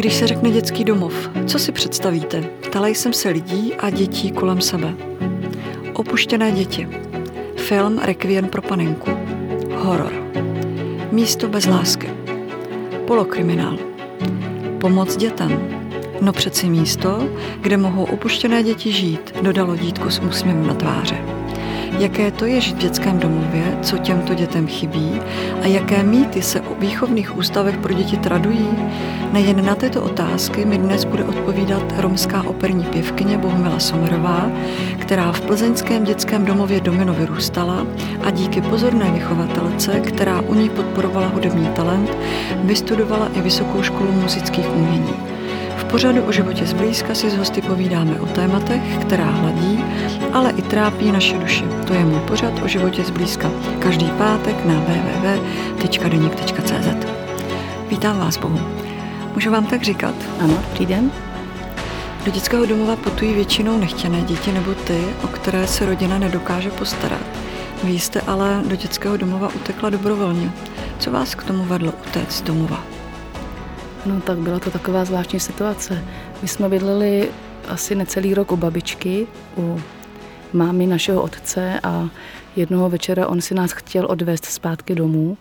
Když se řekne dětský domov, co si představíte? Ptala jsem se lidí a dětí kolem sebe. Opuštěné děti. Film Requiem pro panenku. Horor. Místo bez lásky. Polokriminál. Pomoc dětem. No přeci místo, kde mohou opuštěné děti žít, dodalo dítko s úsměvem na tváři jaké to je žít v dětském domově, co těmto dětem chybí? A jaké mýty se o výchovných ústavech pro děti tradují. Nejen na tyto otázky mi dnes bude odpovídat romská operní pěvkyně Bohumila Somerová, která v plzeňském dětském domově Domino vyrůstala a díky pozorné vychovatelce, která u ní podporovala hudební talent, vystudovala i Vysokou školu muzických umění. Pořadu o životě zblízka si s hosty povídáme o tématech, která hladí, ale i trápí naše duše. To je můj pořad o životě zblízka. Každý pátek na www.denik.cz Vítám vás, Bohu. Můžu vám tak říkat? Ano, dobrý den. Do dětského domova putují většinou nechtěné děti nebo ty, o které se rodina nedokáže postarat. Vy jste ale do dětského domova utekla dobrovolně. Co vás k tomu vedlo utéct z domova? No tak byla to taková zvláštní situace. My jsme bydleli asi necelý rok u babičky, u mámy našeho otce a jednoho večera on si nás chtěl odvést zpátky domů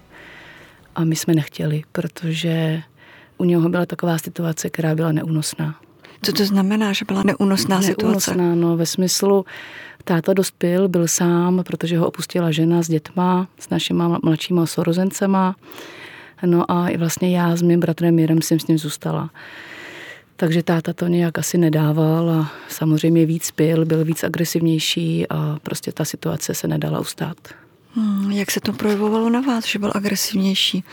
a my jsme nechtěli, protože u něho byla taková situace, která byla neúnosná. Co to znamená, že byla neúnosná situace? Neúnosná, no ve smyslu, táta dospěl, byl sám, protože ho opustila žena s dětma, s našima mladšíma sorozencema No a vlastně já s mým bratrem Mirem jsem s ním zůstala. Takže táta to nějak asi nedával a samozřejmě víc pil, byl víc agresivnější a prostě ta situace se nedala ustát. Hmm, jak se to projevovalo na vás, že byl agresivnější?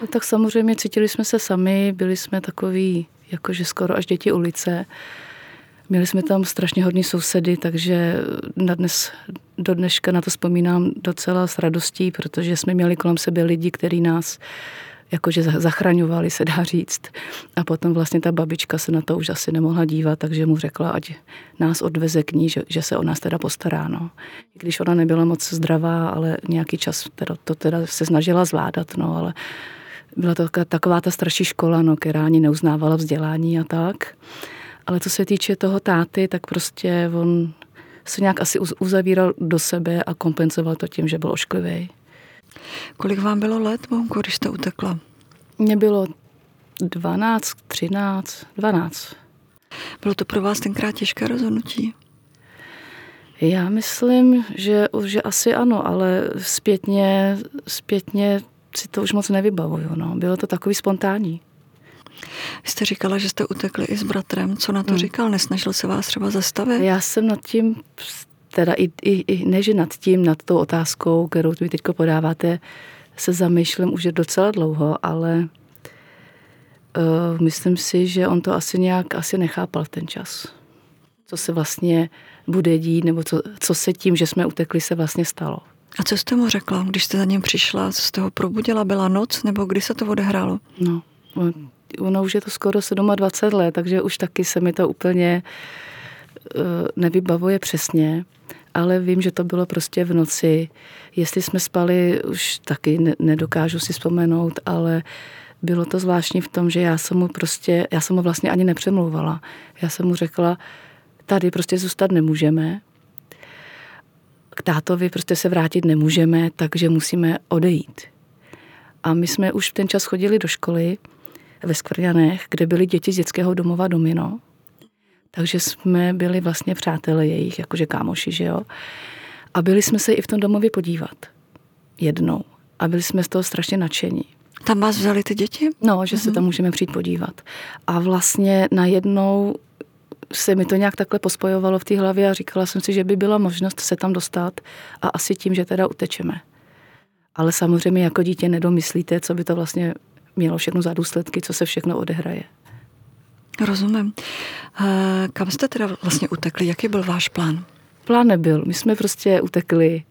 No, tak samozřejmě cítili jsme se sami, byli jsme takový, jakože skoro až děti ulice. Měli jsme tam strašně hodní sousedy, takže na dnes, do dneška na to vzpomínám docela s radostí, protože jsme měli kolem sebe lidi, kteří nás jakože zachraňovali, se dá říct. A potom vlastně ta babička se na to už asi nemohla dívat, takže mu řekla, ať nás odveze k ní, že, že se o nás teda postará. No. Když ona nebyla moc zdravá, ale nějaký čas teda, to teda se snažila zvládat, no, ale byla to taková ta starší škola, no, která ani neuznávala vzdělání a tak. Ale co se týče toho táty, tak prostě on se nějak asi uzavíral do sebe a kompenzoval to tím, že byl ošklivý. Kolik vám bylo let, Monko, když jste utekla? Mně bylo 12, 13, 12. Bylo to pro vás tenkrát těžké rozhodnutí? Já myslím, že, že asi ano, ale zpětně, zpětně si to už moc nevybavuju. No. Bylo to takový spontánní. Jste říkala, že jste utekli i s bratrem. Co na to hmm. říkal? Nesnažil se vás třeba zastavit? Já jsem nad tím, teda i, i, i než nad tím, nad tou otázkou, kterou vy teď podáváte, se zamýšlím už docela dlouho, ale uh, myslím si, že on to asi nějak asi nechápal v ten čas. Co se vlastně bude dít, nebo co, co se tím, že jsme utekli, se vlastně stalo. A co jste mu řekla, když jste za ním přišla? Co jste ho probudila? Byla noc, nebo kdy se to odehrálo? No, ono už je to skoro 27 let, takže už taky se mi to úplně uh, nevybavuje přesně ale vím, že to bylo prostě v noci. Jestli jsme spali, už taky nedokážu si vzpomenout, ale bylo to zvláštní v tom, že já jsem mu prostě, já jsem mu vlastně ani nepřemlouvala. Já jsem mu řekla, tady prostě zůstat nemůžeme, k tátovi prostě se vrátit nemůžeme, takže musíme odejít. A my jsme už v ten čas chodili do školy ve Skvrňanech, kde byly děti z dětského domova Domino. Takže jsme byli vlastně přátelé jejich, jakože kámoši, že jo. A byli jsme se i v tom domově podívat. Jednou. A byli jsme z toho strašně nadšení. Tam vás vzali ty děti? No, že mm-hmm. se tam mhm. můžeme přijít podívat. A vlastně najednou se mi to nějak takhle pospojovalo v té hlavě a říkala jsem si, že by byla možnost se tam dostat a asi tím, že teda utečeme. Ale samozřejmě jako dítě nedomyslíte, co by to vlastně mělo všechno za důsledky, co se všechno odehraje. Rozumím. Kam jste teda vlastně utekli? Jaký byl váš plán? Plán nebyl. My jsme prostě utekli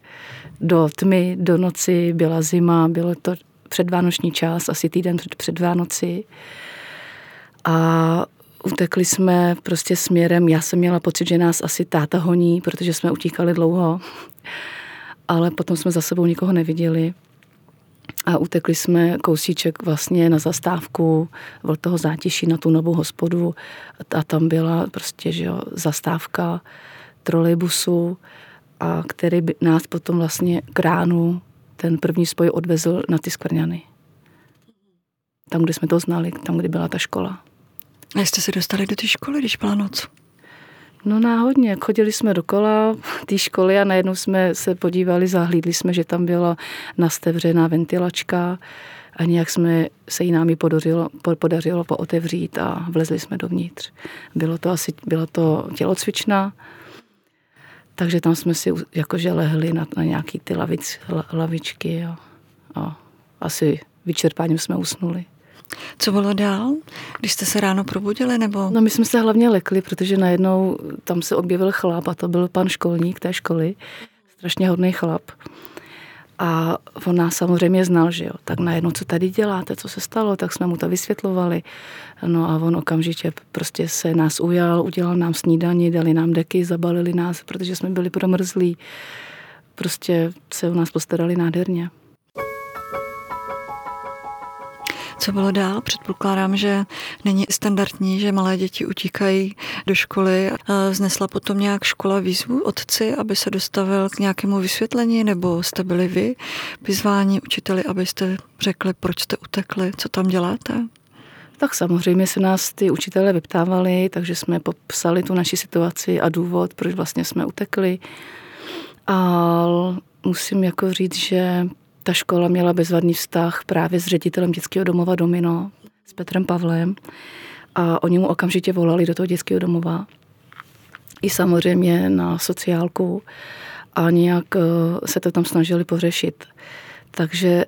do tmy, do noci, byla zima, bylo to předvánoční čas, asi týden před, před Vánoci. A utekli jsme prostě směrem, já jsem měla pocit, že nás asi táta honí, protože jsme utíkali dlouho, ale potom jsme za sebou nikoho neviděli. A utekli jsme kousíček vlastně na zastávku toho zátiší na tu novou hospodu a tam byla prostě že jo, zastávka trolejbusu, a který by nás potom vlastně k ránu ten první spoj odvezl na ty skvrňany. Tam, kde jsme to znali, tam, kde byla ta škola. A jste se dostali do té školy, když byla noc? No náhodně, chodili jsme dokola té školy a najednou jsme se podívali, zahlídli jsme, že tam byla nastevřená ventilačka a nějak jsme se jí námi podařilo, podařilo pootevřít a vlezli jsme dovnitř. Bylo to asi, byla to tělocvična, takže tam jsme si jakože lehli na, na nějaký ty lavic, lavičky a, a asi vyčerpáním jsme usnuli. Co bylo dál, když jste se ráno probudili? Nebo? No my jsme se hlavně lekli, protože najednou tam se objevil chlap a to byl pan školník té školy. Strašně hodný chlap. A on nás samozřejmě znal, že jo. Tak najednou, co tady děláte, co se stalo, tak jsme mu to vysvětlovali. No a on okamžitě prostě se nás ujal, udělal nám snídani, dali nám deky, zabalili nás, protože jsme byli promrzlí. Prostě se o nás postarali nádherně. Co bylo dál? Předpokládám, že není standardní, že malé děti utíkají do školy. Znesla potom nějak škola výzvu otci, aby se dostavil k nějakému vysvětlení, nebo jste byli vy vyzváni učiteli, abyste řekli, proč jste utekli, co tam děláte? Tak samozřejmě se nás ty učitelé vyptávali, takže jsme popsali tu naši situaci a důvod, proč vlastně jsme utekli. A musím jako říct, že ta škola měla bezvadný vztah právě s ředitelem dětského domova Domino, s Petrem Pavlem a oni mu okamžitě volali do toho dětského domova. I samozřejmě na sociálku a nějak eh, se to tam snažili pořešit. Takže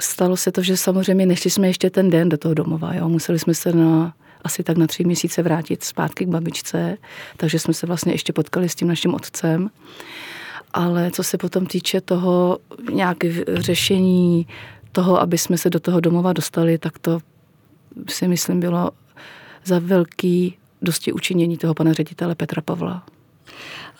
stalo se to, že samozřejmě nešli jsme ještě ten den do toho domova. Jo. Museli jsme se na asi tak na tři měsíce vrátit zpátky k babičce, takže jsme se vlastně ještě potkali s tím naším otcem ale co se potom týče toho nějaké řešení toho, aby jsme se do toho domova dostali, tak to si myslím bylo za velký dosti učinění toho pana ředitele Petra Pavla.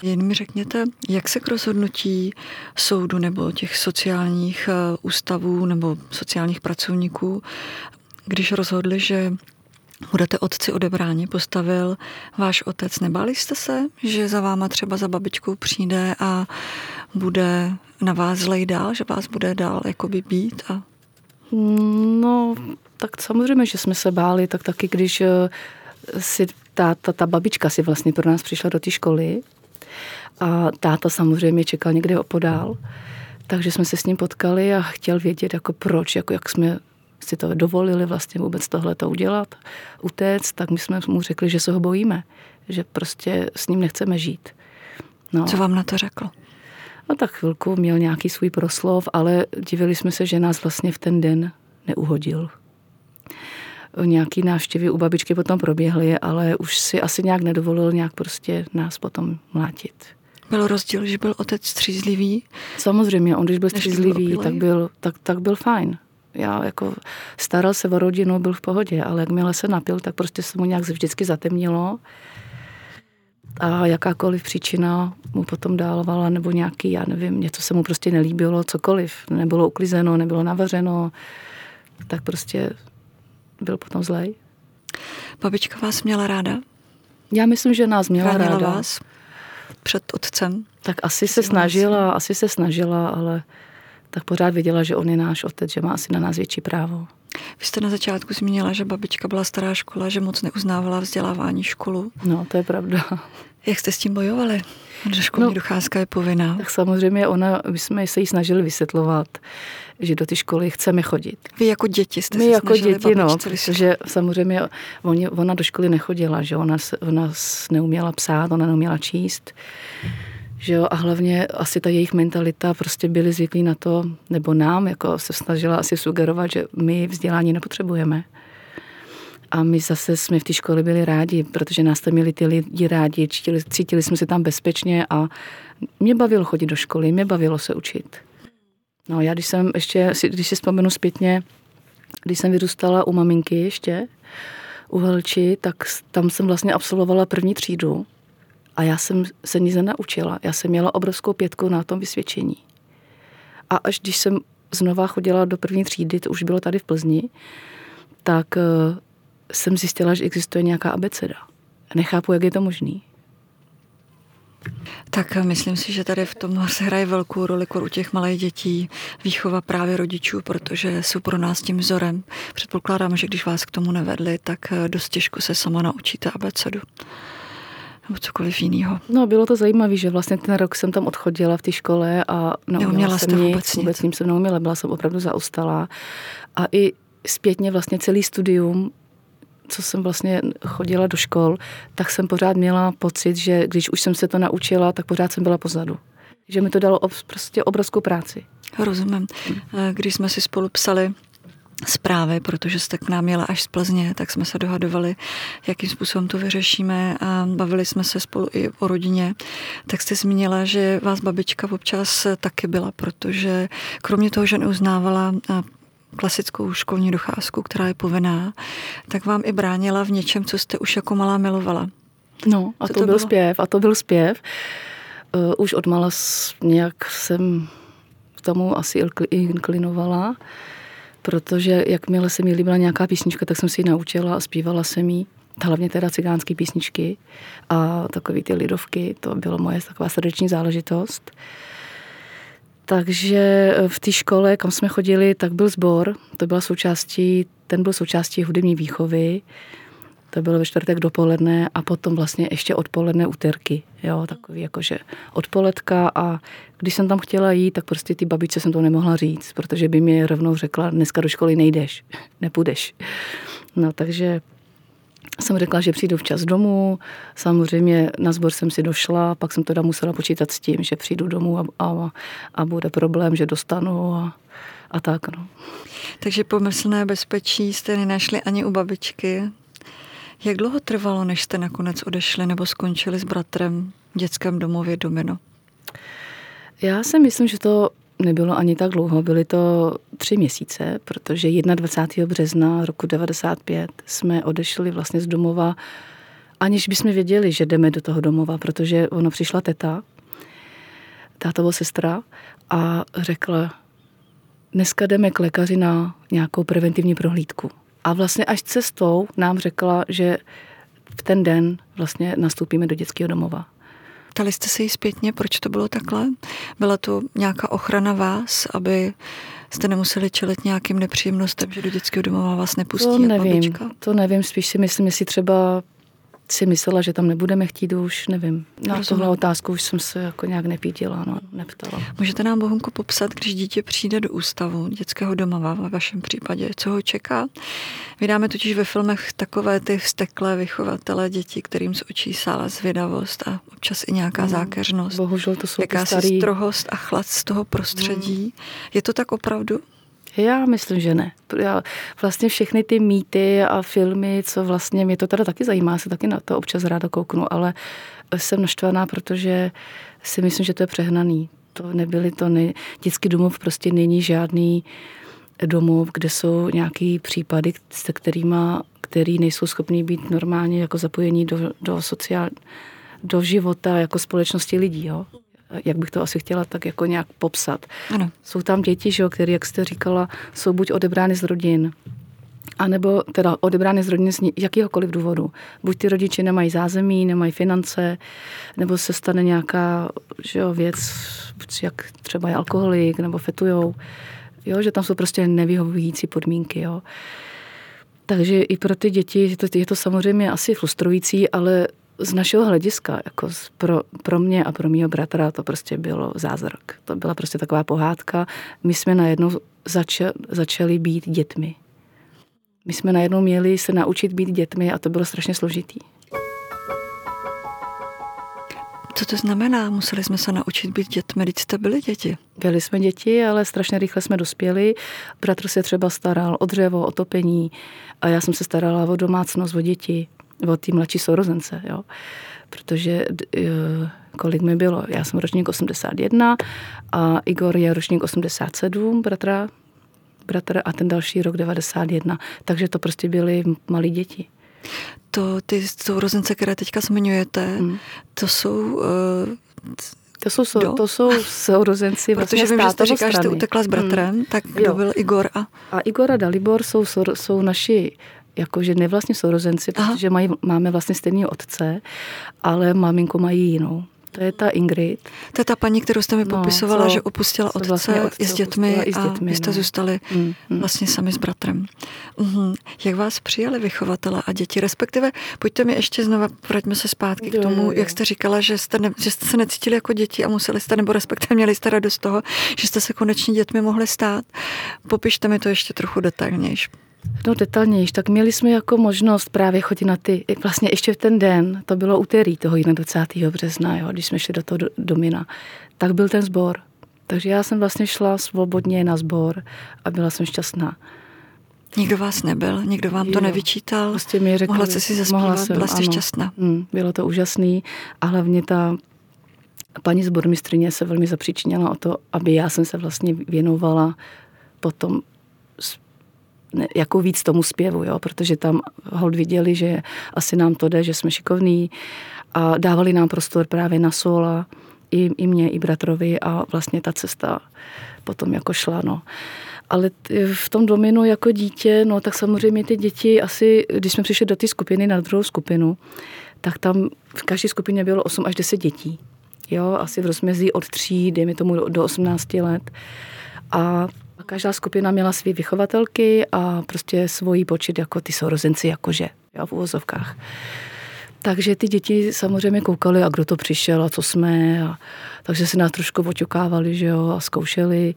Jen mi řekněte, jak se k rozhodnutí soudu nebo těch sociálních eh, ústavů nebo sociálních pracovníků, když rozhodli, že budete otci odebráni, postavil váš otec. Nebáli jste se, že za váma třeba za babičkou přijde a bude na vás zlej dál, že vás bude dál jakoby být? A... No, tak samozřejmě, že jsme se báli, tak taky když eh, si ta, ta, ta babička si vlastně pro nás přišla do té školy a táta samozřejmě čekal někde opodál, takže jsme se s ním potkali a chtěl vědět, jako proč, jako jak jsme si to dovolili vlastně vůbec tohle to udělat, utéct, tak my jsme mu řekli, že se ho bojíme, že prostě s ním nechceme žít. No. Co vám na to řekl? No tak chvilku měl nějaký svůj proslov, ale divili jsme se, že nás vlastně v ten den neuhodil. Nějaký návštěvy u babičky potom proběhly, ale už si asi nějak nedovolil nějak prostě nás potom mlátit. Byl rozdíl, že byl otec střízlivý? Samozřejmě, on když byl střízlivý, byl tak, byl, tak, tak byl fajn já jako staral se o rodinu, byl v pohodě, ale jakmile se napil, tak prostě se mu nějak vždycky zatemnilo a jakákoliv příčina mu potom dálovala, nebo nějaký, já nevím, něco se mu prostě nelíbilo, cokoliv, nebylo uklizeno, nebylo navařeno, tak prostě byl potom zlej. Babička vás měla ráda? Já myslím, že nás měla Chránila ráda. vás před otcem? Tak asi se snažila, asi se snažila, ale tak pořád věděla, že on je náš otec, že má asi na nás větší právo. Vy jste na začátku zmínila, že babička byla stará škola, že moc neuznávala vzdělávání školu. No, to je pravda. Jak jste s tím bojovali? Že školní no, docházka je povinná. Tak samozřejmě ona, my jsme se jí snažili vysvětlovat, že do ty školy chceme chodit. Vy jako děti jste My se jako děti, no, protože samozřejmě ona do školy nechodila, že ona, ona neuměla psát, ona neuměla číst. Že jo? A hlavně asi ta jejich mentalita prostě byli zvyklí na to, nebo nám jako se snažila asi sugerovat, že my vzdělání nepotřebujeme. A my zase jsme v té škole byli rádi, protože nás tam měli ty lidi rádi, cítili, cítili jsme se tam bezpečně a mě bavilo chodit do školy, mě bavilo se učit. No já když jsem ještě, když si vzpomenu zpětně, když jsem vyrůstala u maminky ještě, u Helči, tak tam jsem vlastně absolvovala první třídu a já jsem se nic nenaučila. Já jsem měla obrovskou pětku na tom vysvědčení. A až když jsem znova chodila do první třídy, to už bylo tady v Plzni, tak eh, jsem zjistila, že existuje nějaká abeceda. Nechápu, jak je to možný. Tak myslím si, že tady v tom se hraje velkou roli u těch malých dětí výchova právě rodičů, protože jsou pro nás tím vzorem. Předpokládám, že když vás k tomu nevedli, tak eh, dost těžko se sama naučíte abecedu nebo cokoliv jiného. No, bylo to zajímavé, že vlastně ten rok jsem tam odchodila v té škole a neuměla jsem nic, vůbec, vůbec nic jsem neuměla, byla jsem opravdu zaostalá. A i zpětně vlastně celý studium co jsem vlastně chodila do škol, tak jsem pořád měla pocit, že když už jsem se to naučila, tak pořád jsem byla pozadu. Že mi to dalo prostě obrovskou práci. Rozumím. Když jsme si spolu psali zprávy, protože jste k nám měla až z Plzně, tak jsme se dohadovali, jakým způsobem to vyřešíme a bavili jsme se spolu i o rodině. Tak jste zmínila, že vás babička občas taky byla, protože kromě toho, že neuznávala klasickou školní docházku, která je povinná, tak vám i bránila v něčem, co jste už jako malá milovala. No a to, to byl bylo? zpěv, a to byl zpěv. Uh, už odmala nějak jsem k tomu asi inklinovala, protože jakmile se mi líbila nějaká písnička, tak jsem si ji naučila a zpívala jsem ji. Hlavně teda cigánské písničky a takové ty lidovky, to bylo moje taková srdeční záležitost. Takže eh, v té škole, kam jsme chodili, tak byl sbor, to byla součástí, ten byl součástí hudební výchovy, to bylo ve čtvrtek dopoledne a potom vlastně ještě odpoledne úterky, jo, takový jakože odpoledka a když jsem tam chtěla jít, tak prostě ty babičce jsem to nemohla říct, protože by mi rovnou řekla, dneska do školy nejdeš, nepůjdeš. No takže jsem řekla, že přijdu včas domů, samozřejmě na sbor jsem si došla, pak jsem teda musela počítat s tím, že přijdu domů a, a, a bude problém, že dostanu a, a tak. No. Takže pomyslné bezpečí jste nenašli ani u babičky. Jak dlouho trvalo, než jste nakonec odešli nebo skončili s bratrem v dětském domově Domino? Já si myslím, že to nebylo ani tak dlouho, byly to tři měsíce, protože 21. března roku 95 jsme odešli vlastně z domova, aniž bychom věděli, že jdeme do toho domova, protože ono přišla teta, tátovo sestra a řekla, dneska jdeme k lékaři na nějakou preventivní prohlídku. A vlastně až cestou nám řekla, že v ten den vlastně nastoupíme do dětského domova. Ptali jste se jí zpětně, proč to bylo takhle? Byla to nějaká ochrana vás, aby jste nemuseli čelit nějakým nepříjemnostem, že do dětského domova vás nepustí? To nevím, babička? to nevím, spíš si myslím, jestli třeba si myslela, že tam nebudeme chtít už, nevím. Na Rozumím. tohle otázku už jsem se jako nějak nepídila, no, neptala. Můžete nám, Bohunko, popsat, když dítě přijde do ústavu dětského domova, ve vašem případě, co ho čeká? Vydáme totiž ve filmech takové ty vzteklé vychovatele dětí, kterým z očí sála zvědavost a občas i nějaká no, zákeřnost. Bohužel to jsou Jakási starý... strohost a chlad z toho prostředí. No. Je to tak opravdu? Já myslím, že ne. Já vlastně všechny ty mýty a filmy, co vlastně mě to teda taky zajímá, se taky na to občas ráda kouknu, ale jsem naštvaná, protože si myslím, že to je přehnaný. To nebyly to, ne, dětský domov prostě není žádný domov, kde jsou nějaký případy, se kterýma, který nejsou schopní být normálně jako zapojení do, do sociál, do života jako společnosti lidí. Jo? Jak bych to asi chtěla tak jako nějak popsat. Ano. Jsou tam děti, že, které, jak jste říkala, jsou buď odebrány z rodin, a nebo teda odebrány z rodiny z jakýhokoliv důvodu. Buď ty rodiče nemají zázemí, nemají finance, nebo se stane nějaká že jo, věc, jak třeba je alkoholik, nebo fetujou, jo, že tam jsou prostě nevyhovující podmínky. Jo. Takže i pro ty děti je to, je to samozřejmě asi frustrující, ale z našeho hlediska, jako pro, pro mě a pro mého bratra, to prostě bylo zázrak. To byla prostě taková pohádka. My jsme najednou začali, začali být dětmi. My jsme najednou měli se naučit být dětmi a to bylo strašně složitý. Co to znamená? Museli jsme se naučit být dětmi, když jste byli děti. Byli jsme děti, ale strašně rychle jsme dospěli. Bratr se třeba staral o dřevo, o topení a já jsem se starala o domácnost, o děti o ty mladší sourozence, jo. Protože kolik mi bylo? Já jsem ročník 81 a Igor je ročník 87, bratra, bratr a ten další rok 91. Takže to prostě byly malí děti. To, ty sourozence, které teďka zmiňujete, hmm. to jsou uh, To jsou, sou, to jsou sourozenci vlastně Protože vím, že jste říká, že jste utekla s bratrem, hmm. tak kdo jo. byl Igor a... A Igor a Dalibor jsou, jsou naši jakože nevlastní sourozenci, Aha. protože mají, máme vlastně stejný otce, ale maminku mají jinou. To je ta Ingrid. To je ta paní, kterou jste mi no, popisovala, že opustila otce, vlastně otce i s dětmi i s dětmi, a jste no. zůstali mm, mm. vlastně sami s bratrem. Mm. Jak vás přijali vychovatele a děti? Respektive, pojďte mi ještě znova, vraťme se zpátky k tomu, jo, jo. jak jste říkala, že jste, ne, že jste se necítili jako děti a museli jste, nebo respektive měli jste radost z toho, že jste se konečně dětmi mohli stát. Popište mi to ještě trochu detailnější. No detailněji, tak měli jsme jako možnost právě chodit na ty, vlastně ještě v ten den, to bylo úterý toho 21. března, jo, když jsme šli do toho domina, tak byl ten sbor. Takže já jsem vlastně šla svobodně na sbor a byla jsem šťastná. Nikdo vás nebyl, nikdo vám to jo. nevyčítal, prostě mi řekl, mohla jste si zaspívat, jsem, byla jste ano, šťastná. Mm, bylo to úžasný a hlavně ta paní zbormistrině se velmi zapříčinila o to, aby já jsem se vlastně věnovala potom jako víc tomu zpěvu, jo, protože tam hold viděli, že asi nám to jde, že jsme šikovní a dávali nám prostor právě na sola, i, i mě, i bratrovi a vlastně ta cesta potom jako šla, no. Ale v tom dominu jako dítě, no tak samozřejmě ty děti asi, když jsme přišli do té skupiny, na druhou skupinu, tak tam v každé skupině bylo 8 až 10 dětí. Jo, asi v rozmezí od 3, dejme tomu do 18 let. A Každá skupina měla své vychovatelky a prostě svojí počet jako ty sourozenci, jakože, jo, v uvozovkách. Takže ty děti samozřejmě koukaly, a kdo to přišel a co jsme. A, takže se nás trošku oťukávali, že jo, a zkoušeli.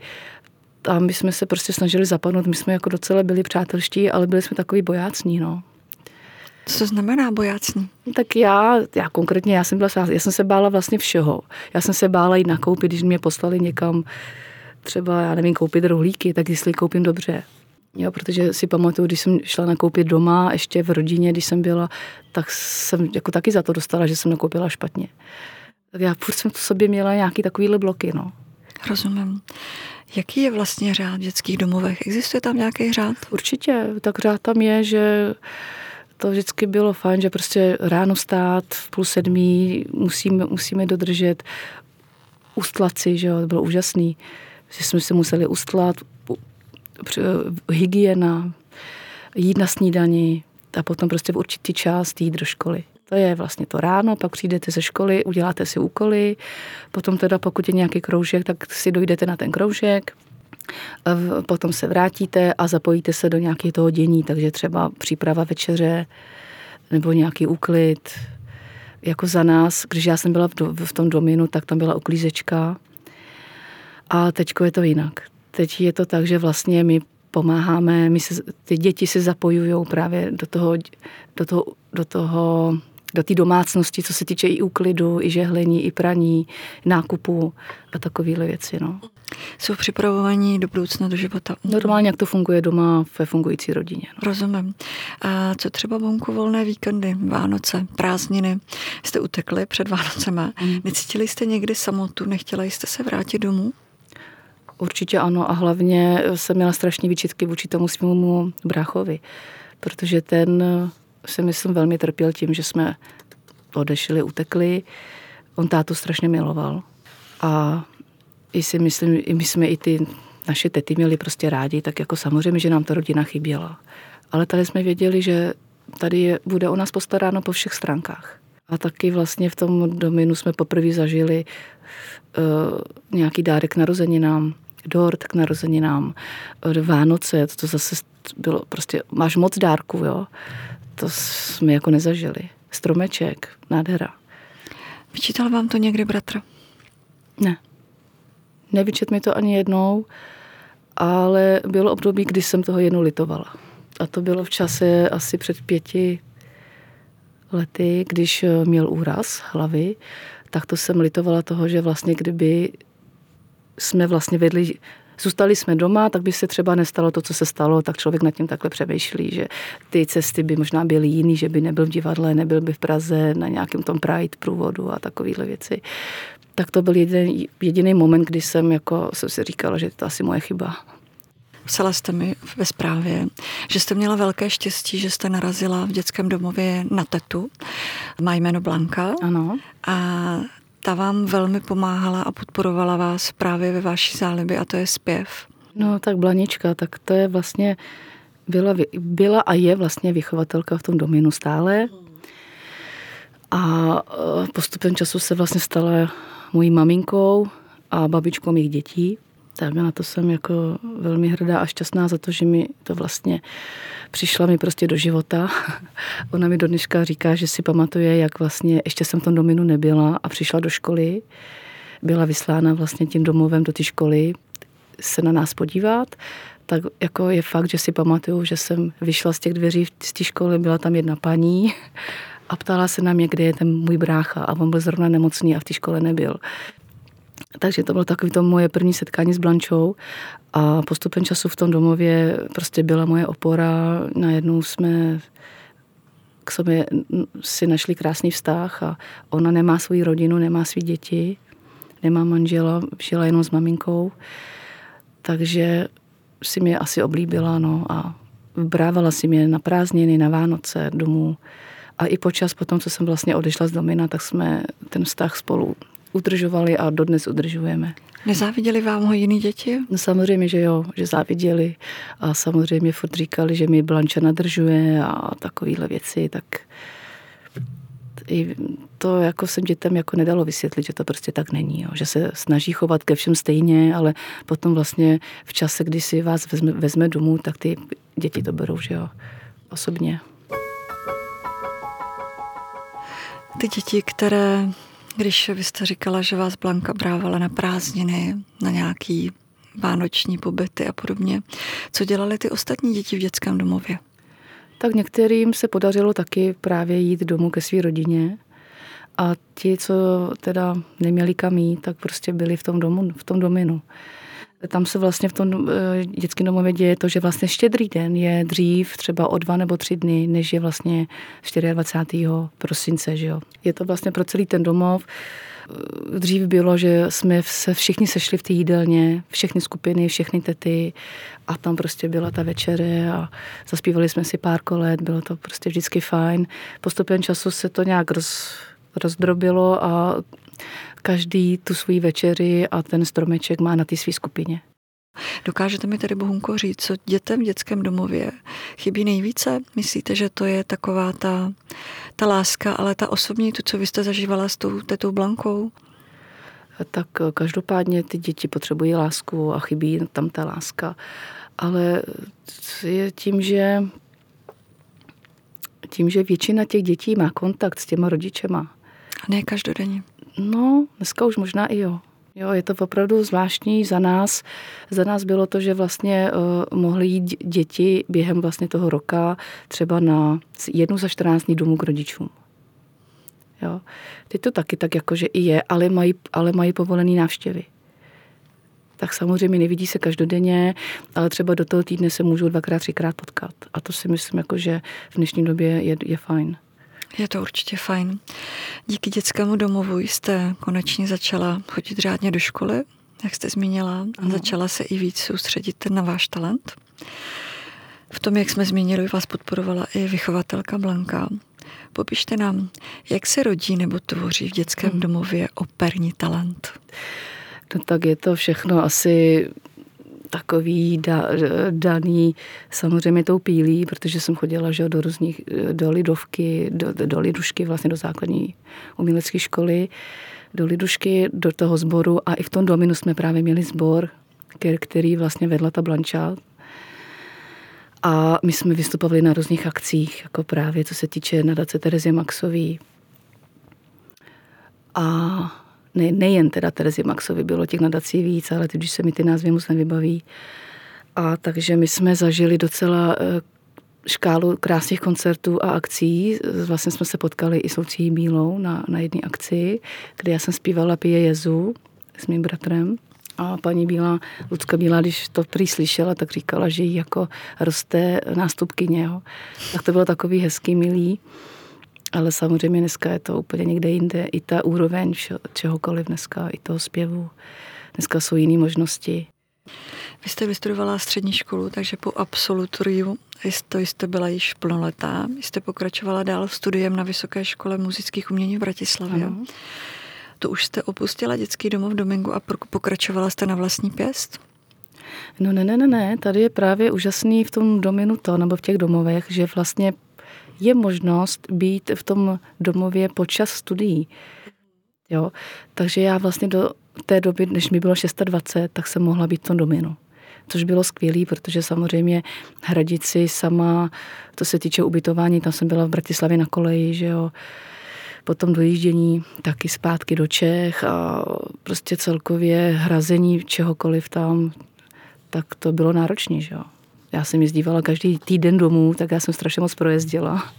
A my jsme se prostě snažili zapadnout. My jsme jako docela byli přátelští, ale byli jsme takový bojácní, no. Co znamená bojácní? Tak já, já konkrétně, já jsem byla, já jsem se bála vlastně všeho. Já jsem se bála jít nakoupit, když mě poslali někam třeba, já nevím, koupit rohlíky, tak jestli koupím dobře. Jo, protože si pamatuju, když jsem šla nakoupit doma, ještě v rodině, když jsem byla, tak jsem jako taky za to dostala, že jsem nakoupila špatně. Tak já furt jsem v sobě měla nějaký takovýhle bloky, no. Rozumím. Jaký je vlastně řád v dětských domovech? Existuje tam nějaký řád? Určitě. Tak řád tam je, že to vždycky bylo fajn, že prostě ráno stát v půl sedmí musíme, musíme dodržet ustlat si, že jo, to bylo úžasný že jsme se museli ustlat, hygiena, jít na snídani a potom prostě v určitý čas jít do školy. To je vlastně to ráno, pak přijdete ze školy, uděláte si úkoly, potom teda pokud je nějaký kroužek, tak si dojdete na ten kroužek, potom se vrátíte a zapojíte se do nějakého toho dění, takže třeba příprava večeře nebo nějaký úklid. Jako za nás, když já jsem byla v, tom dominu, tak tam byla uklízečka, a teď je to jinak. Teď je to tak, že vlastně my pomáháme, my se, ty děti se zapojují právě do toho, do toho, do toho do té domácnosti, co se týče i úklidu, i žehlení, i praní, nákupu a takovéhle věci. No. Jsou připravovaní do budoucna, do života? Normálně, jak to funguje doma ve fungující rodině. No. Rozumím. A co třeba vonku volné víkendy, Vánoce, prázdniny? Jste utekli před Vánocema. Mm. Necítili jste někdy samotu? Nechtěla jste se vrátit domů? Určitě ano a hlavně jsem měla strašně výčitky vůči tomu svému bráchovi, protože ten se myslím velmi trpěl tím, že jsme odešli, utekli. On tátu strašně miloval a i si myslím, i my jsme i ty naše tety měli prostě rádi, tak jako samozřejmě, že nám ta rodina chyběla. Ale tady jsme věděli, že tady je, bude o nás postaráno po všech stránkách. A taky vlastně v tom dominu jsme poprvé zažili uh, nějaký dárek narozeninám, dort k narozeninám, Vánoce, to zase bylo prostě, máš moc dárků, jo. To jsme jako nezažili. Stromeček, nádhera. Vyčítal vám to někdy bratr? Ne. Nevyčet mi to ani jednou, ale bylo období, kdy jsem toho jednou litovala. A to bylo v čase asi před pěti lety, když měl úraz hlavy, tak to jsem litovala toho, že vlastně kdyby jsme vlastně vedli, zůstali jsme doma, tak by se třeba nestalo to, co se stalo, tak člověk nad tím takhle přemýšlí, že ty cesty by možná byly jiný, že by nebyl v divadle, nebyl by v Praze na nějakém tom Pride průvodu a takovéhle věci. Tak to byl jediný, jediný moment, kdy jsem, jako, jsem si říkala, že to asi moje chyba. Psala jste mi ve zprávě, že jste měla velké štěstí, že jste narazila v dětském domově na tetu. Má jméno Blanka. Ano. A ta vám velmi pomáhala a podporovala vás právě ve vaší zálibě a to je zpěv. No tak Blanička, tak to je vlastně, byla, byla a je vlastně vychovatelka v tom dominu stále. A e, postupem času se vlastně stala mojí maminkou a babičkou mých dětí. Tak na to jsem jako velmi hrdá a šťastná za to, že mi to vlastně přišla mi prostě do života. Ona mi do dneška říká, že si pamatuje, jak vlastně ještě jsem v tom dominu nebyla a přišla do školy. Byla vyslána vlastně tím domovem do té školy se na nás podívat tak jako je fakt, že si pamatuju, že jsem vyšla z těch dveří z té školy, byla tam jedna paní a ptala se na mě, kde je ten můj brácha a on byl zrovna nemocný a v té škole nebyl. Takže to bylo takové to moje první setkání s Blančou a postupem času v tom domově prostě byla moje opora. Najednou jsme k sobě si našli krásný vztah a ona nemá svou rodinu, nemá svý děti, nemá manžela, žila jenom s maminkou. Takže si mě asi oblíbila no, a brávala si mě na prázdniny, na Vánoce domů. A i počas potom, co jsem vlastně odešla z Domina, tak jsme ten vztah spolu udržovali a dodnes udržujeme. Nezáviděli vám ho jiný děti? No samozřejmě, že jo, že záviděli a samozřejmě furt říkali, že mi Blanča nadržuje a takovéhle věci, tak i to jako jsem dětem jako nedalo vysvětlit, že to prostě tak není, jo. že se snaží chovat ke všem stejně, ale potom vlastně v čase, kdy si vás vezme, vezme domů, tak ty děti to berou, že jo, osobně. Ty děti, které, když vy jste říkala, že vás Blanka brávala na prázdniny, na nějaký vánoční pobyty a podobně, co dělali ty ostatní děti v dětském domově? Tak některým se podařilo taky právě jít domů ke své rodině. A ti, co teda neměli kam jít, tak prostě byli v tom, domu, v tom dominu. Tam se vlastně v tom eh, dětském domově děje to, že vlastně štědrý den je dřív třeba o dva nebo tři dny, než je vlastně 24. prosince. Že jo. Je to vlastně pro celý ten domov. Eh, dřív bylo, že jsme se všichni sešli v té jídelně, všechny skupiny, všechny tety a tam prostě byla ta večeře a zaspívali jsme si pár kolet, bylo to prostě vždycky fajn. Postupem času se to nějak roz, rozdrobilo a každý tu svůj večeři a ten stromeček má na té své skupině. Dokážete mi tedy, Bohunko, říct, co dětem v dětském domově chybí nejvíce? Myslíte, že to je taková ta, ta láska, ale ta osobní, to, co vy jste zažívala s tou tetou Blankou? Tak každopádně ty děti potřebují lásku a chybí tam ta láska. Ale je tím, že tím, že většina těch dětí má kontakt s těma rodičema. A ne každodenně. No, dneska už možná i jo. Jo, je to opravdu zvláštní za nás. Za nás bylo to, že vlastně uh, mohly jít děti během vlastně toho roka třeba na jednu za 14 dní domů k rodičům. Jo. Teď to taky tak jako, že i je, ale mají, ale mají povolený návštěvy. Tak samozřejmě nevidí se každodenně, ale třeba do toho týdne se můžou dvakrát, třikrát potkat. A to si myslím, jako, že v dnešní době je, je fajn. Je to určitě fajn. Díky dětskému domovu jste konečně začala chodit řádně do školy, jak jste zmínila, a začala se i víc soustředit na váš talent. V tom, jak jsme zmínili, vás podporovala i vychovatelka Blanka. Popište nám, jak se rodí nebo tvoří v dětském hmm. domově operní talent. No tak je to všechno asi takový da, daný samozřejmě tou pílí, protože jsem chodila že, do různých, do lidovky, do, do lidušky, vlastně do základní umělecké školy, do lidušky, do toho sboru a i v tom dominu jsme právě měli sbor, který vlastně vedla ta Blanča. A my jsme vystupovali na různých akcích, jako právě co se týče nadace Terezie Maxový. A ne, nejen teda Terezy Maxovi, bylo těch nadací víc, ale už se mi ty názvy moc nevybaví. A takže my jsme zažili docela eh, škálu krásných koncertů a akcí. Vlastně jsme se potkali i s Lucí Bílou na, na jedné akci, kde já jsem zpívala Pije Jezu s mým bratrem. A paní Bílá, Lucka Bílá, když to prý slyšela, tak říkala, že jí jako roste nástupkyně. Jo. Tak to bylo takový hezký, milý. Ale samozřejmě dneska je to úplně někde jinde. I ta úroveň čehokoliv dneska, i toho zpěvu. Dneska jsou jiné možnosti. Vy jste vystudovala střední školu, takže po absolutoriu jste, jste byla již plnoletá. Jste pokračovala dál v studiem na Vysoké škole muzických umění v Bratislavě. Ano. To už jste opustila dětský domov Domingu a pokračovala jste na vlastní pěst? No ne, ne, ne, ne. Tady je právě úžasný v tom dominu to, nebo v těch domovech, že vlastně je možnost být v tom domově počas studií. Jo? Takže já vlastně do té doby, než mi bylo 26, tak jsem mohla být v tom dominu. Což bylo skvělé, protože samozřejmě hradit si sama, to se týče ubytování, tam jsem byla v Bratislavě na koleji, že jo, potom dojíždění taky zpátky do Čech a prostě celkově hrazení čehokoliv tam, tak to bylo náročné, že jo. Já jsem jezdívala každý týden domů, tak já jsem strašně moc projezdila.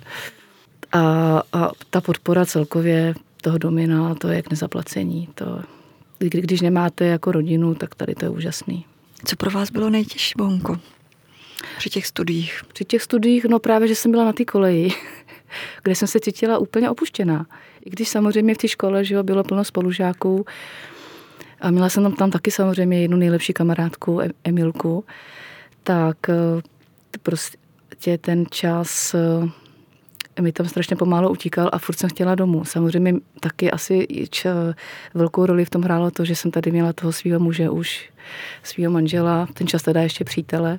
A, a ta podpora celkově toho domina, to je k nezaplacení. To, když nemáte jako rodinu, tak tady to je úžasný. Co pro vás bylo nejtěžší, Bonko, při těch studiích? Při těch studiích, no právě, že jsem byla na té koleji, kde jsem se cítila úplně opuštěná. I když samozřejmě v té škole že jo, bylo plno spolužáků a měla jsem tam, tam taky samozřejmě jednu nejlepší kamarádku, Emilku, tak eh, prostě ten čas eh, mi tam strašně pomálo utíkal a furt jsem chtěla domů. Samozřejmě taky asi č, velkou roli v tom hrálo to, že jsem tady měla toho svého muže už, svého manžela, ten čas teda ještě přítele.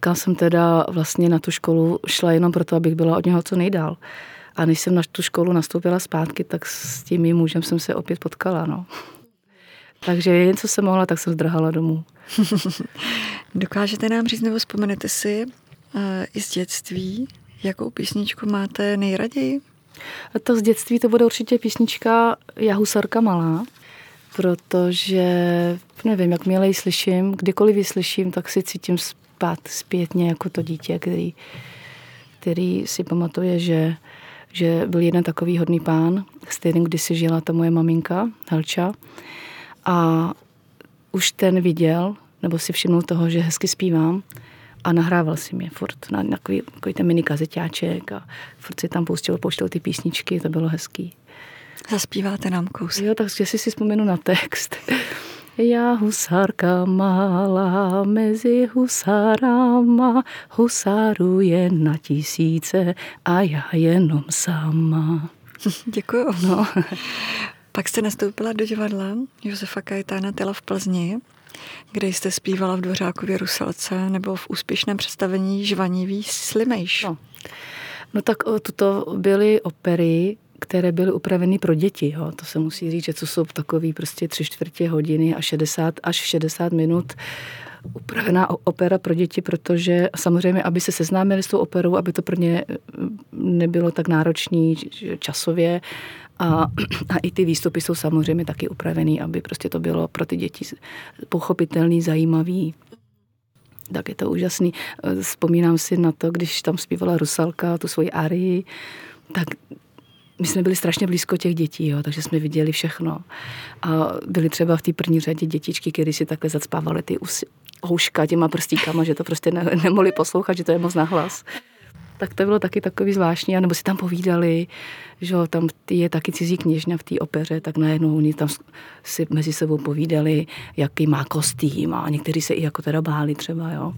Kam jsem teda vlastně na tu školu šla jenom proto, abych byla od něho co nejdál. A než jsem na tu školu nastoupila zpátky, tak s tím mým mužem jsem se opět potkala. No. Takže jen co jsem mohla, tak jsem zdrhala domů. Dokážete nám říct nebo vzpomenete si uh, i z dětství, Jakou písničku máte nejraději? A to z dětství to bude určitě písnička Jahusarka malá, protože nevím, jak ji slyším, kdykoliv ji slyším, tak si cítím spát zpětně jako to dítě, který, který si pamatuje, že, že byl jeden takový hodný pán, s kterým kdysi žila ta moje maminka, Helča. A už ten viděl, nebo si všimnul toho, že hezky zpívám a nahrával si mě furt na takový, takový ten mini kazeťáček a furt si tam pouštěl, pouštěl ty písničky, to bylo hezký. Zaspíváte nám kousek. Jo, takže si si vzpomenu na text. Já husárka malá mezi husárama, husáruje na tisíce a já jenom sama. Děkuju. No. Pak jste nastoupila do divadla Josefa Kajetána Tela v Plzni kde jste zpívala v Dvořákově Ruselce nebo v úspěšném představení Žvanivý Slimejš. No. no tak toto byly opery, které byly upraveny pro děti. Jo. To se musí říct, že to jsou takový prostě tři čtvrtě hodiny a 60 až 60 minut upravená opera pro děti, protože samozřejmě, aby se seznámili s tou operou, aby to pro ně nebylo tak náročný časově, a, a i ty výstupy jsou samozřejmě taky upravený, aby prostě to bylo pro ty děti pochopitelný, zajímavý. Tak je to úžasný. Vzpomínám si na to, když tam zpívala Rusalka, tu svoji arii, tak my jsme byli strašně blízko těch dětí, jo, takže jsme viděli všechno. A byly třeba v té první řadě dětičky, které si takhle zacpávaly ty houška těma prstíkama, že to prostě ne, nemohli poslouchat, že to je moc nahlas tak to bylo taky takový zvláštní, nebo si tam povídali, že tam je taky cizí kněžna v té opeře, tak najednou oni tam si mezi sebou povídali, jaký má kostým a někteří se i jako teda báli třeba, jo.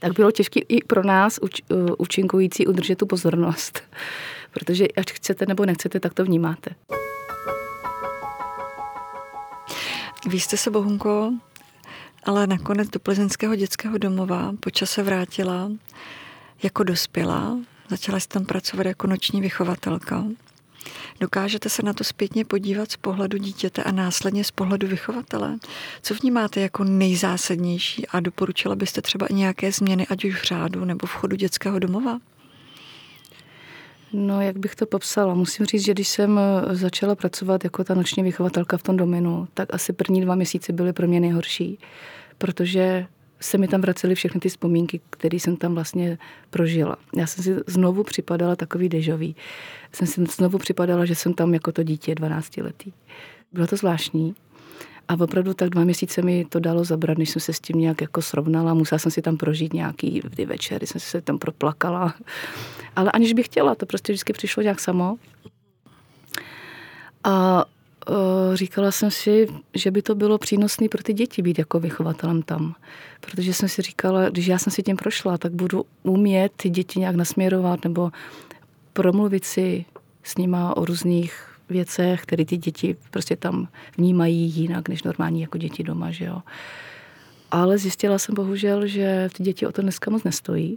Tak bylo těžké i pro nás, uč, udržet tu pozornost, protože ať chcete nebo nechcete, tak to vnímáte. Vy jste se, Bohunko, ale nakonec do plzeňského dětského domova po čase vrátila jako dospělá, začala jsi tam pracovat jako noční vychovatelka. Dokážete se na to zpětně podívat z pohledu dítěte a následně z pohledu vychovatele? Co vnímáte jako nejzásadnější a doporučila byste třeba i nějaké změny, ať už v řádu nebo v chodu dětského domova? No, jak bych to popsala? Musím říct, že když jsem eh, začala pracovat jako ta noční vychovatelka v tom dominu, tak asi první dva měsíce byly pro mě nejhorší, protože se mi tam vracely všechny ty vzpomínky, které jsem tam vlastně prožila. Já jsem si znovu připadala takový dežový. Jsem si znovu připadala, že jsem tam jako to dítě 12 letý. Bylo to zvláštní. A opravdu tak dva měsíce mi to dalo zabrat, než jsem se s tím nějak jako srovnala. Musela jsem si tam prožít nějaký ty večery, jsem se tam proplakala. Ale aniž bych chtěla, to prostě vždycky přišlo nějak samo. A říkala jsem si, že by to bylo přínosné pro ty děti být jako vychovatelem tam. Protože jsem si říkala, když já jsem si tím prošla, tak budu umět ty děti nějak nasměrovat nebo promluvit si s nima o různých věcech, které ty děti prostě tam vnímají jinak než normální jako děti doma, že jo. Ale zjistila jsem bohužel, že ty děti o to dneska moc nestojí.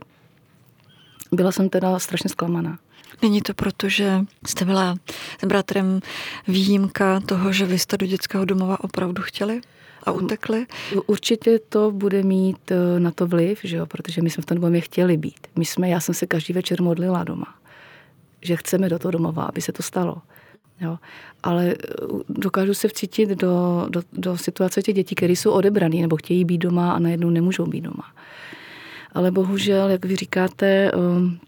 Byla jsem teda strašně zklamaná. Není to proto, že jste byla s bratrem výjimka toho, že vy jste do dětského domova opravdu chtěli? a utekli? Určitě to bude mít eh, na to vliv, že jo? protože my jsme v tom domě chtěli být. My jsme, já jsem se každý večer modlila doma, že chceme do toho domova, aby se to stalo. Jo. Ale eh, dokážu se vcítit do, do, do situace těch dětí, které jsou odebrané nebo chtějí být doma a najednou nemůžou být doma. Ale bohužel, jak vy říkáte, um,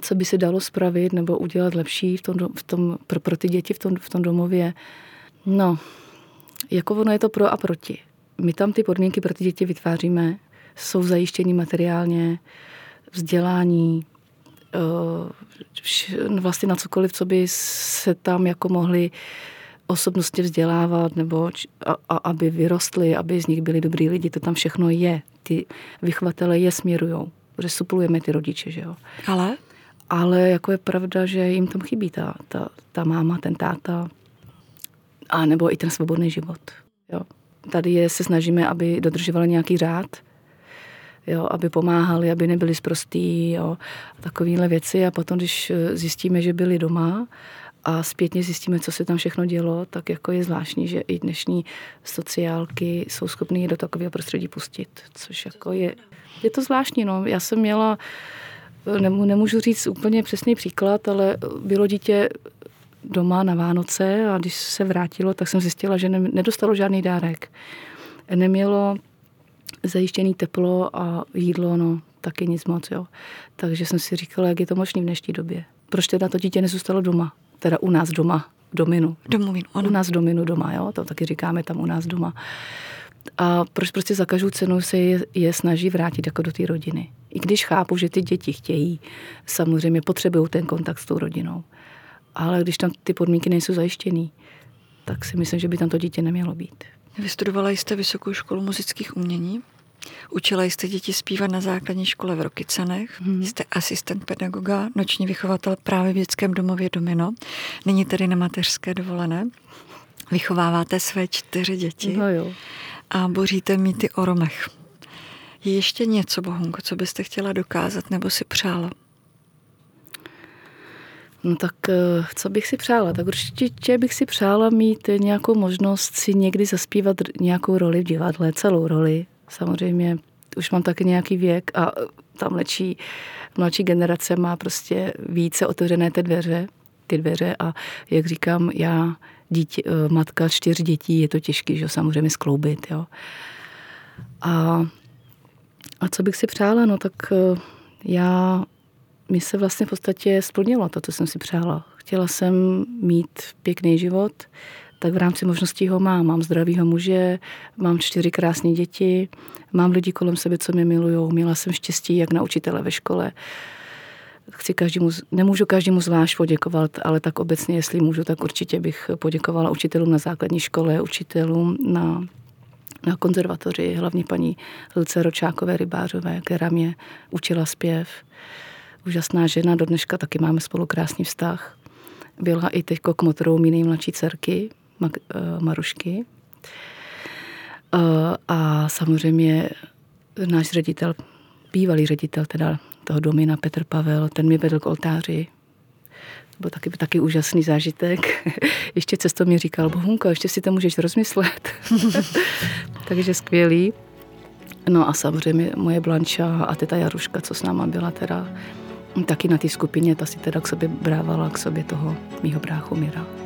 co by se dalo spravit nebo udělat lepší v tom, v tom, pro, pro ty děti v tom, v tom domově, no, jako ono je to pro a proti. My tam ty podmínky pro ty děti vytváříme, jsou zajištění materiálně, vzdělání, eh, vlastně na cokoliv, co by se tam jako mohli osobnostně vzdělávat, nebo a, a, aby vyrostli, aby z nich byli dobrý lidi, to tam všechno je. Ty vychovatele je směrujou, že suplujeme ty rodiče, že jo. Ale? Ale jako je pravda, že jim tam chybí ta, ta, ta máma, ten táta, a nebo i ten svobodný život. Jo. Tady je, se snažíme, aby dodržovali nějaký řád, jo, aby pomáhali, aby nebyli zprostý, jo, takovéhle věci. A potom, když eh, zjistíme, že byli doma a zpětně zjistíme, co se tam všechno dělo, tak jako je zvláštní, že i dnešní sociálky jsou schopné do takového prostředí pustit, což jako je, je to zvláštní. No. Já jsem měla, eh, nemůžu říct úplně přesný příklad, ale bylo dítě doma na Vánoce a když se vrátilo, tak jsem zjistila, že nedostalo žádný dárek. Nemělo zajištěný teplo a jídlo, no taky nic moc, jo. Takže jsem si říkala, jak je to možné v dnešní době. Proč teda to dítě nezůstalo doma? Teda u nás doma, dominu. Domovinu, U nás dominu doma, jo, to taky říkáme tam u nás doma. A proč prostě za každou cenu se je, je snaží vrátit jako do té rodiny. I když chápu, že ty děti chtějí, samozřejmě potřebují ten kontakt s tou rodinou ale když tam ty podmínky nejsou zajištěný, tak si myslím, že by tam to dítě nemělo být. Vystudovala jste Vysokou školu muzických umění, učila jste děti zpívat na základní škole v Rokycanech, hmm. jste asistent pedagoga, noční vychovatel právě v dětském domově Domino, nyní tedy na mateřské dovolené. Vychováváte své čtyři děti no jo. a boříte mýty o Romech. Je ještě něco, Bohunko, co byste chtěla dokázat nebo si přála? No tak eh, co bych si přála? Tak určitě bych si přála mít nějakou možnost si někdy zaspívat nějakou roli v divadle, celou roli. Samozřejmě už mám taky nějaký věk a ta mladší, mladší generace má prostě více otevřené ty dveře, ty dveře a jak říkám, já dítě, eh, matka čtyř dětí, je to těžké, že samozřejmě skloubit, jo. A, a co bych si přála, no tak eh, já mi se vlastně v podstatě splnilo to, co jsem si přála. Chtěla jsem mít pěkný život, tak v rámci možností ho mám. Mám zdravýho muže, mám čtyři krásné děti, mám lidi kolem sebe, co mě milují. Měla jsem štěstí jak na učitele ve škole. Chci každému, nemůžu každému zvlášť poděkovat, ale tak obecně, jestli můžu, tak určitě bych poděkovala učitelům na základní škole, učitelům na, na konzervatoři, hlavně paní Lce Ročákové Rybářové, která mě učila zpěv úžasná žena, do dneška taky máme spolu krásný vztah. Byla i teď kmotrou mý nejmladší dcerky, Marušky. Uh, a samozřejmě náš ředitel, bývalý ředitel teda toho domina Petr Pavel, ten mě vedl k oltáři. To byl taky, taky úžasný zážitek. ještě cesto mi říkal, Bohunko, ještě si to můžeš rozmyslet. Takže skvělý. No a samozřejmě moje Blanča a teta Jaruška, co s náma byla teda taky na té skupině, ta si teda k sobě brávala k sobě toho mýho bráchu Mira.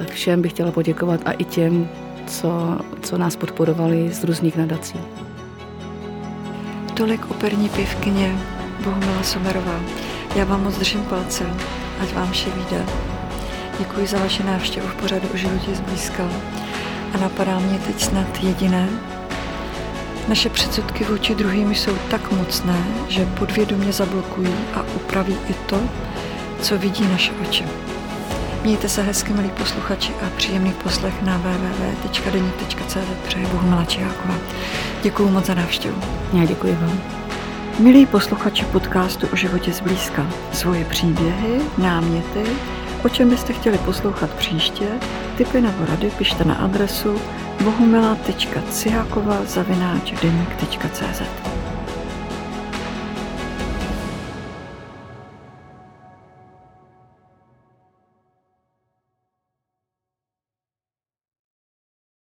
Tak všem bych chtěla poděkovat a i těm, co, co nás podporovali z různých nadací. Tolik operní pěvkyně Bohumila Somerová. Já vám moc držím palce, ať vám vše vyjde. Děkuji za vaši návštěvu v pořadu o životě zblízka. A napadá mě teď snad jediné, naše předsudky vůči druhým jsou tak mocné, že podvědomě zablokují a upraví i to, co vidí naše oči. Mějte se hezky, milí posluchači, a příjemný poslech na www.denik.cz přeje Bohumila Čiháková. Děkuji moc za návštěvu. Já děkuji vám. Milí posluchači podcastu o životě zblízka, svoje příběhy, náměty, O čem byste chtěli poslouchat příště, typy nebo rady pište na adresu bohumila.cihákova zavináč